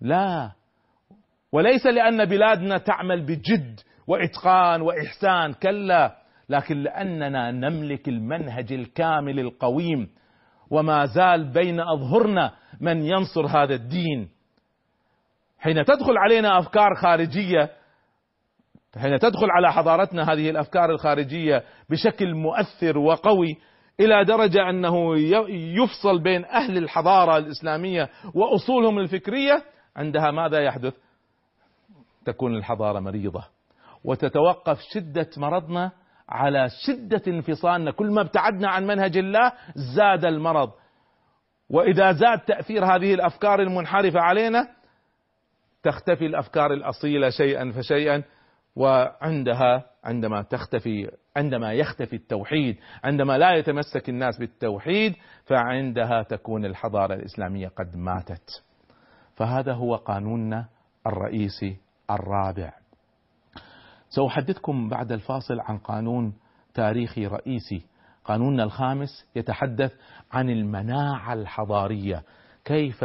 لا. وليس لأن بلادنا تعمل بجد وإتقان وإحسان كلا. لكن لأننا نملك المنهج الكامل القويم. وما زال بين أظهرنا من ينصر هذا الدين حين تدخل علينا أفكار خارجية حين تدخل على حضارتنا هذه الأفكار الخارجية بشكل مؤثر وقوي إلى درجة أنه يفصل بين أهل الحضارة الإسلامية وأصولهم الفكرية عندها ماذا يحدث؟ تكون الحضارة مريضة وتتوقف شدة مرضنا على شدة انفصالنا. كل ما ابتعدنا عن منهج الله زاد المرض. وإذا زاد تأثير هذه الأفكار المنحرفة علينا تختفي الأفكار الأصيلة شيئا فشيئا وعندها عندما تختفي عندما يختفي التوحيد عندما لا يتمسك الناس بالتوحيد فعندها تكون الحضارة الإسلامية قد ماتت. فهذا هو قانوننا الرئيسي الرابع. سأحدثكم بعد الفاصل عن قانون تاريخي رئيسي. قانوننا الخامس يتحدث عن المناعة الحضارية. كيف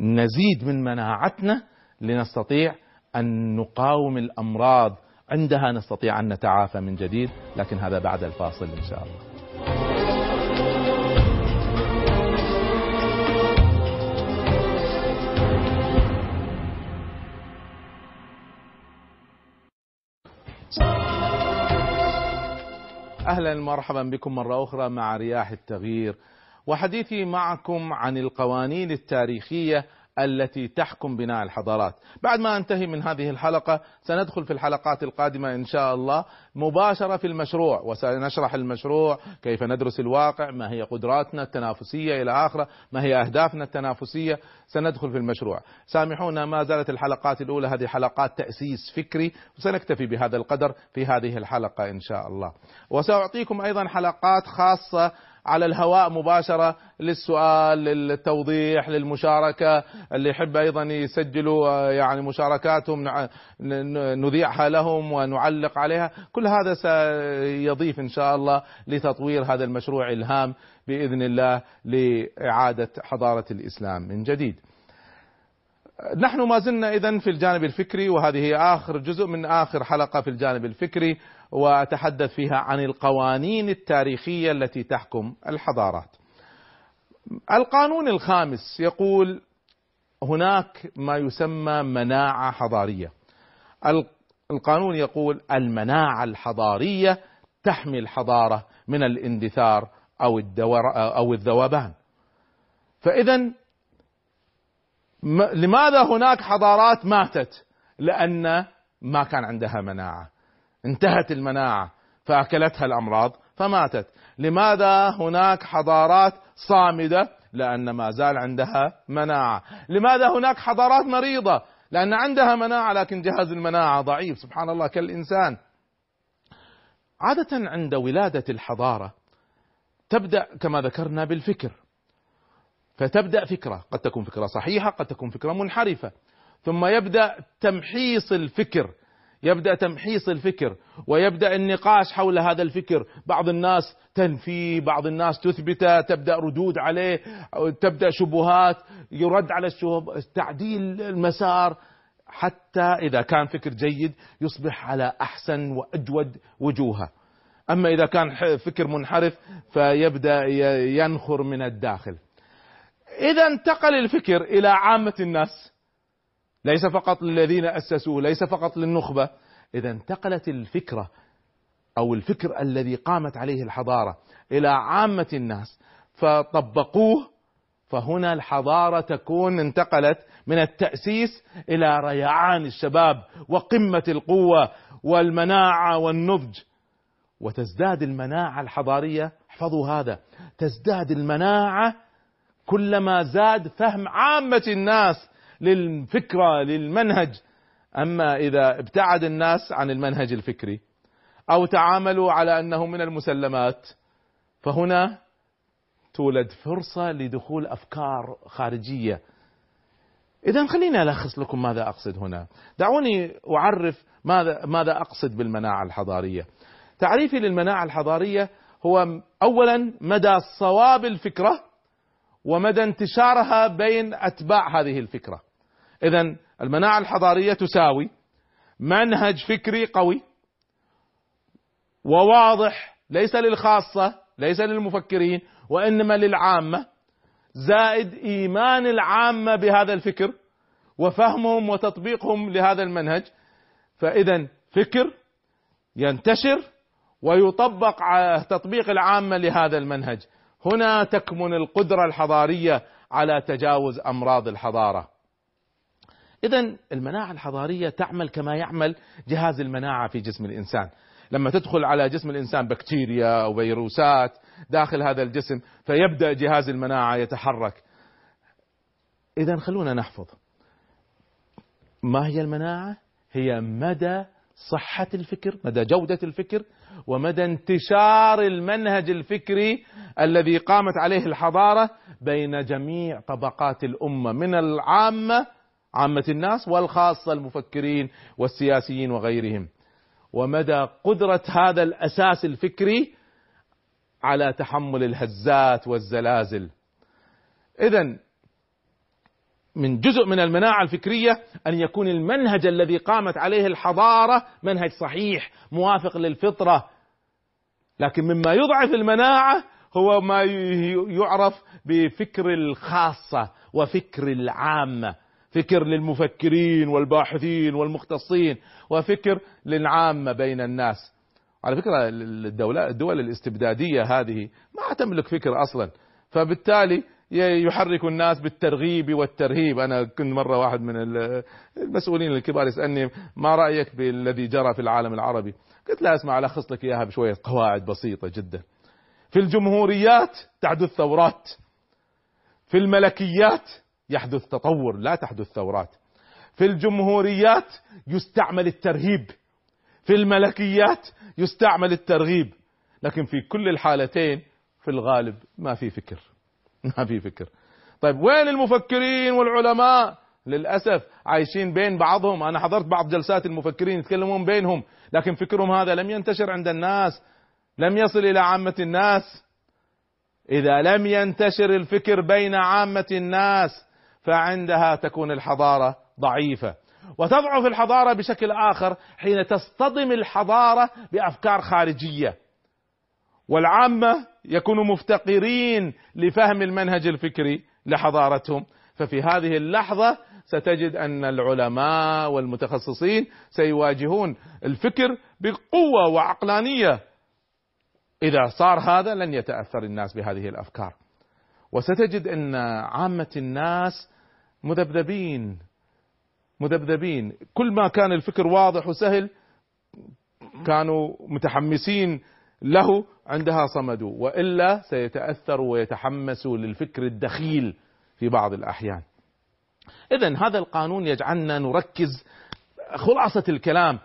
نزيد من مناعتنا لنستطيع أن نقاوم الأمراض؟ عندها نستطيع أن نتعافى من جديد لكن هذا بعد الفاصل إن شاء الله. أهلا مرحبا بكم مرة أخرى مع رياح التغيير. وحديثي معكم عن القوانين التاريخية التي تحكم بناء الحضارات. بعد ما انتهي من هذه الحلقة سندخل في الحلقات القادمة إن شاء الله مباشرة في المشروع. وسنشرح المشروع كيف ندرس الواقع ما هي قدراتنا التنافسية إلى آخره ما هي أهدافنا التنافسية. سندخل في المشروع. سامحونا ما زالت الحلقات الأولى هذه حلقات تأسيس فكري وسنكتفي بهذا القدر في هذه الحلقة إن شاء الله. وسأعطيكم أيضا حلقات خاصة على الهواء مباشرة للسؤال للتوضيح للمشاركة. اللي يحب أيضا يسجلوا آه، يعني مشاركاتهم نذيعها لهم ونعلق عليها. كل هذا سيضيف إن شاء الله لتطوير هذا المشروع الهام بإذن الله لإعادة حضارة الإسلام من جديد. نحن ما زلنا إذا في الجانب الفكري وهذه آخر جزء من آخر حلقة في الجانب الفكري. وأتحدث فيها عن القوانين التاريخية التي تحكم الحضارات. القانون الخامس يقول هناك ما يسمى مناعة حضارية. القانون يقول المناعة الحضارية تحمي الحضارة من الاندثار أو الدور أو الذوبان. فإذا لماذا هناك حضارات ماتت؟ لأن ما كان عندها مناعة. انتهت المناعة فأكلتها الأمراض فماتت. لماذا هناك حضارات صامدة؟ لأن ما زال عندها مناعة. لماذا هناك حضارات مريضة؟ لأن عندها مناعة لكن جهاز المناعة ضعيف. سبحان الله كالإنسان. عادة عند ولادة الحضارة تبدأ كما ذكرنا بالفكر. فتبدأ فكرة. قد تكون فكرة صحيحة قد تكون فكرة منحرفة. ثم يبدأ تمحيص الفكر. يبدأ تمحيص الفكر ويبدأ النقاش حول هذا الفكر. بعض الناس تنفيه بعض الناس تثبته تبدأ ردود عليه تبدأ شبهات يرد على الشبهات تعديل المسار. حتى إذا كان فكر جيد يصبح على أحسن وأجود وجوهه. أما إذا كان فكر منحرف فيبدأ ينخر من الداخل. إذا انتقل الفكر إلى عامة الناس. ليس فقط للذين أسسوه ليس فقط للنخبة. إذا انتقلت الفكرة أو الفكر الذي قامت عليه الحضارة إلى عامة الناس فطبقوه فهنا الحضارة تكون انتقلت من التأسيس إلى ريعان الشباب وقمة القوة والمناعة والنضج. وتزداد المناعة الحضارية احفظوا هذا تزداد المناعة كلما زاد فهم عامة الناس للفكرة للمنهج. أما إذا ابتعد الناس عن المنهج الفكري أو تعاملوا على أنه من المسلمات فهنا تولد فرصة لدخول أفكار خارجية. إذا خليني ألخص لكم ماذا أقصد هنا. دعوني أعرف ماذا, ماذا أقصد بالمناعة الحضارية. تعريفي للمناعة الحضارية هو أولا مدى صواب الفكرة ومدى انتشارها بين أتباع هذه الفكرة. اذا المناعة الحضارية تساوي منهج فكري قوي وواضح ليس للخاصة ليس للمفكرين وإنما للعامة. زائد إيمان العامة بهذا الفكر وفهمهم وتطبيقهم لهذا المنهج. فإذا فكر ينتشر ويطبق تطبيق العامة لهذا المنهج. هنا تكمن القدرة الحضارية على تجاوز أمراض الحضارة. إذا المناعة الحضارية تعمل كما يعمل جهاز المناعة في جسم الإنسان. لما تدخل على جسم الإنسان بكتيريا أو فيروسات داخل هذا الجسم فيبدأ جهاز المناعة يتحرك. إذا خلونا نحفظ. ما هي المناعة؟ هي مدى صحة الفكر مدى جودة الفكر ومدى انتشار المنهج الفكري الذي قامت عليه الحضارة بين جميع طبقات الأمة من العامة عامة الناس والخاصة المفكرين والسياسيين وغيرهم. ومدى قدرة هذا الأساس الفكري على تحمل الهزات والزلازل. إذا من جزء من المناعة الفكرية أن يكون المنهج الذي قامت عليه الحضارة منهج صحيح موافق للفطرة. لكن مما يضعف المناعة هو ما يعرف بفكر الخاصة وفكر العامة. فكر للمفكرين والباحثين والمختصين وفكر للعامة بين الناس. على فكرة الدولة الدول الاستبدادية هذه ما تملك فكر أصلا. فبالتالي يحرك الناس بالترغيب والترهيب. أنا كنت مرة واحد من المسؤولين الكبار يسألني ما رأيك بالذي جرى في العالم العربي؟ قلت له أسمع ألخص لك إياها بشوية قواعد بسيطة جدا. في الجمهوريات تحدث ثورات في الملكيات يحدث تطور لا تحدث ثورات. في الجمهوريات يستعمل الترهيب في الملكيات يستعمل الترغيب. لكن في كل الحالتين في الغالب ما في فكر. ما في فكر. طيب وين المفكرين والعلماء؟ للأسف عايشين بين بعضهم. أنا حضرت بعض جلسات المفكرين يتكلمون بينهم لكن فكرهم هذا لم ينتشر عند الناس لم يصل إلى عامة الناس. إذا لم ينتشر الفكر بين عامة الناس فعندها تكون الحضارة ضعيفة. وتضعف الحضارة بشكل آخر حين تصطدم الحضارة بأفكار خارجية. والعامة يكونوا مفتقرين لفهم المنهج الفكري لحضارتهم. ففي هذه اللحظة ستجد أن العلماء والمتخصصين سيواجهون الفكر بقوة وعقلانية. إذا صار هذا لن يتأثر الناس بهذه الأفكار. وستجد أن عامة الناس مذبذبين مذبذبين كل ما كان الفكر واضح وسهل كانوا متحمسين له عندها صمدوا وإلا سيتاثروا ويتحمسوا للفكر الدخيل في بعض الأحيان. اذا هذا القانون يجعلنا نركز خلاصة الكلام.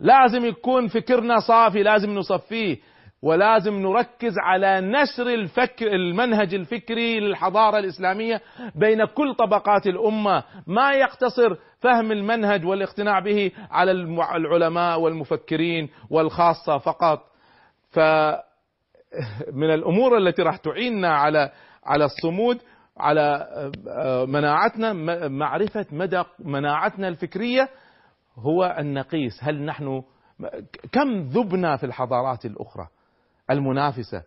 لازم يكون فكرنا صافي لازم نصفيه. ولازم نركز على نشر الفكر المنهج الفكري للحضارة الإسلامية بين كل طبقات الأمة. ما يقتصر فهم المنهج والاقتناع به على العلماء والمفكرين والخاصة فقط. فمن الأمور التي راح تعيننا على على الصمود على مناعتنا معرفة مدى مناعتنا الفكرية هو أن نقيس هل نحن كم ذبنا في الحضارات الأخرى؟ المنافسة.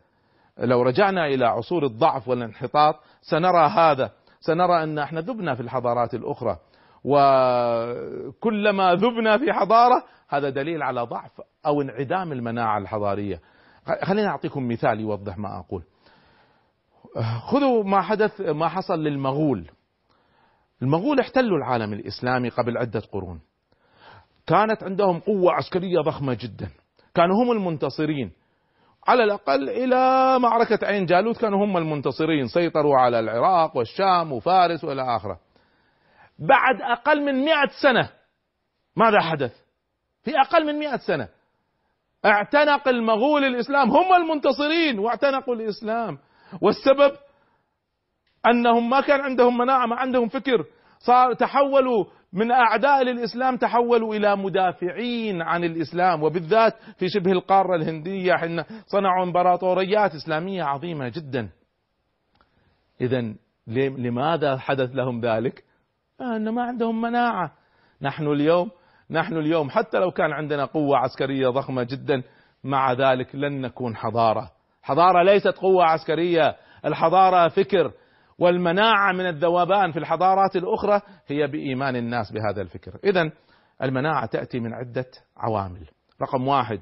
لو رجعنا إلى عصور الضعف والانحطاط سنرى هذا. سنرى أن إحنا ذبنا في الحضارات الأخرى. وكلما ذبنا في حضارة هذا دليل على ضعف أو انعدام المناعة الحضارية. خليني أعطيكم مثال يوضح ما أقول. خذوا ما حدث ما حصل للمغول. المغول احتلوا العالم الإسلامي قبل عدة قرون. كانت عندهم قوة عسكرية ضخمة جدا. كانوا هم المنتصرين. على الأقل إلى معركة عين جالوت كانوا هم المنتصرين سيطروا على العراق والشام وفارس وإلى آخره. بعد أقل من مئة سنة ماذا حدث؟ في أقل من مئة سنة اعتنق المغول الإسلام هم المنتصرين واعتنقوا الإسلام. والسبب؟ أنهم ما كان عندهم مناعة ما عندهم فكر صار تحولوا من أعداء للإسلام تحولوا إلى مدافعين عن الإسلام وبالذات في شبه القارة الهندية حين صنعوا إمبراطوريات إسلامية عظيمة جدا. إذا لماذا حدث لهم ذلك؟ أن ما عندهم مناعة. نحن اليوم نحن اليوم حتى لو كان عندنا قوة عسكرية ضخمة جدا مع ذلك لن نكون حضارة. حضارة ليست قوة عسكرية الحضارة فكر. والمناعة من الذوبان في الحضارات الأخرى هي بإيمان الناس بهذا الفكر. إذا المناعة تأتي من عدة عوامل. رقم واحد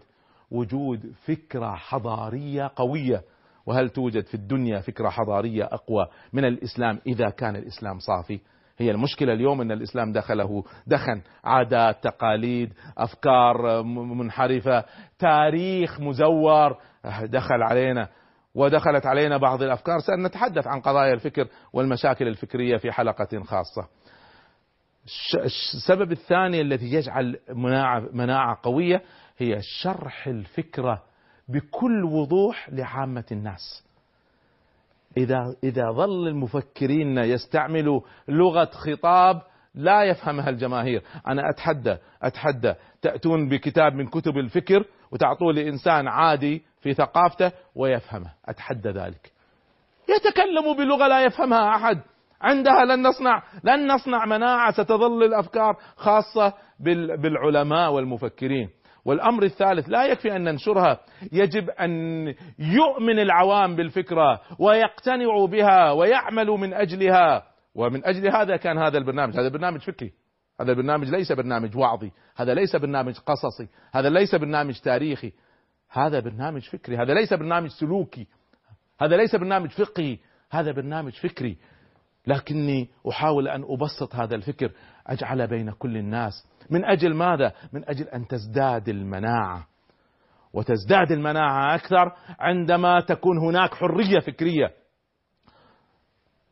وجود فكرة حضارية قوية. وهل توجد في الدنيا فكرة حضارية أقوى من الإسلام إذا كان الإسلام صافي؟ هي المشكلة اليوم أن الإسلام دخله دخن. عادات تقاليد أفكار منحرفة تاريخ مزور دخل علينا. ودخلت علينا بعض الأفكار. سنتحدث عن قضايا الفكر والمشاكل الفكرية في حلقة خاصة. السبب الثاني الذي يجعل مناعة, مناعة قوية هي شرح الفكرة بكل وضوح لعامة الناس. إذا إذا ظل المفكرين يستعملوا لغة خطاب لا يفهمها الجماهير، أنا أتحدى أتحدى. تأتون بكتاب من كتب الفكر وتعطوه لإنسان عادي في ثقافته ويفهمه، أتحدى ذلك. يتكلم بلغة لا يفهمها أحد، عندها لن نصنع لن نصنع مناعة ستظل الأفكار خاصة بالعلماء والمفكرين. والأمر الثالث لا يكفي أن ننشرها. يجب أن يؤمن العوام بالفكرة ويقتنعوا بها ويعملوا من أجلها. ومن أجل هذا كان هذا البرنامج. هذا برنامج فكري. هذا البرنامج ليس برنامج وعظي. هذا ليس برنامج قصصي. هذا ليس برنامج تاريخي. هذا برنامج فكري. هذا ليس برنامج سلوكي. هذا ليس برنامج فقهي. هذا برنامج فكري. لكني أحاول أن أبسط هذا الفكر. أجعل بين كل الناس. من أجل ماذا؟ من أجل أن تزداد المناعة. وتزداد المناعة أكثر عندما تكون هناك حرية فكرية.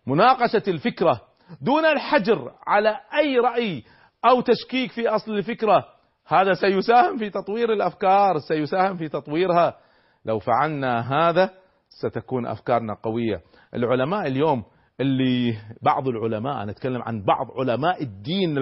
مناقشة الفكرة دون الحجر على أي رأي أو تشكيك في أصل الفكرة. هذا سيساهم في تطوير الأفكار سيساهم في تطويرها. لو فعلنا هذا ستكون أفكارنا قوية. العلماء اليوم اللي بعض العلماء أنا أتكلم عن بعض علماء الدين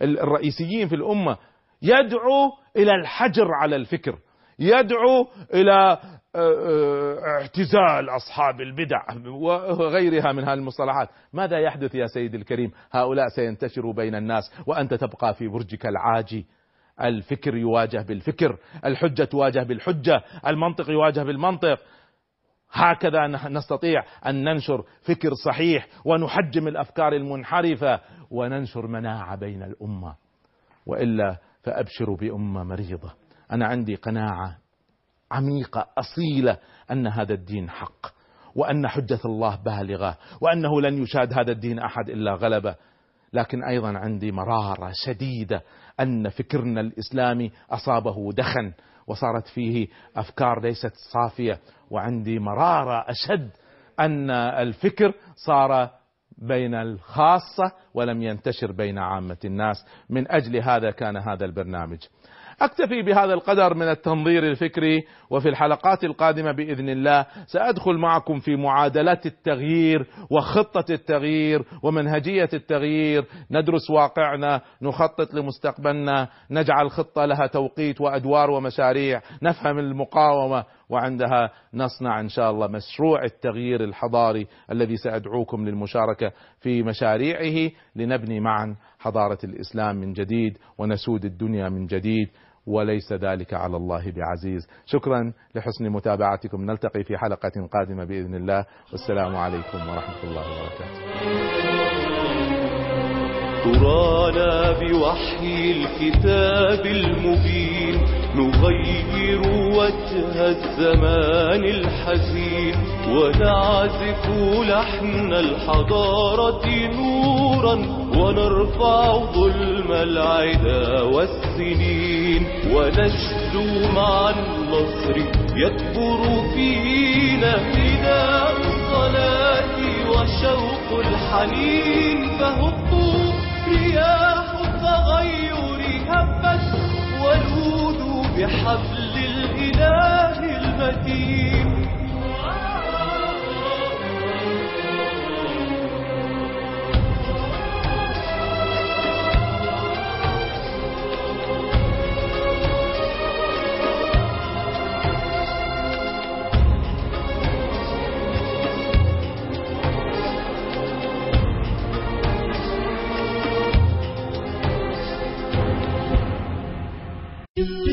الرئيسيين في الأمة يدعو إلى الحجر على الفكر يدعو إلى اعتزال أصحاب البدع وغيرها من هذه المصطلحات. ماذا يحدث يا سيدي الكريم؟ هؤلاء سينتشروا بين الناس وأنت تبقى في برجك العاجي. الفكر يواجه بالفكر الحجة تواجه بالحجة المنطق يواجه بالمنطق. هكذا نستطيع أن ننشر فكر صحيح ونحجم الأفكار المنحرفة وننشر مناعة بين الأمة. وإلا فأبشروا بأمة مريضة. أنا عندي قناعة عميقة أصيلة أن هذا الدين حق وأن حجة الله بالغة وأنه لن يشاد هذا الدين أحد إلا غلبة. لكن أيضا عندي مرارة شديدة أن فكرنا الإسلامي أصابه دخن وصارت فيه أفكار ليست صافية. وعندي مرارة أشد أن الفكر صار بين الخاصة ولم ينتشر بين عامة الناس. من أجل هذا كان هذا البرنامج. أكتفي بهذا القدر من التنظير الفكري وفي الحلقات القادمة بإذن الله. سأدخل معكم في معادلات التغيير وخطة التغيير ومنهجية التغيير. ندرس واقعنا نخطط لمستقبلنا نجعل خطة لها توقيت وأدوار ومشاريع نفهم المقاومة وعندها نصنع إن شاء الله مشروع التغيير الحضاري الذي سأدعوكم للمشاركة في مشاريعه لنبني معا حضارة الإسلام من جديد ونسود الدنيا من جديد. وليس ذلك على الله بعزيز. شكرا لحسن متابعتكم. نلتقي في حلقة قادمة بإذن الله. والسلام عليكم ورحمة الله وبركاته. ترانا بوحي الكتاب المبين. نغير وجه الزمان الحزين ونعزف لحن الحضارة نورا ونرفع ظلم العدا والسنين ونشدو مع النصر يكبر فينا نداء الصلاة وشوق الحنين فهبوا رياح التغير هبت ولودوا بحبل الإله المتين you.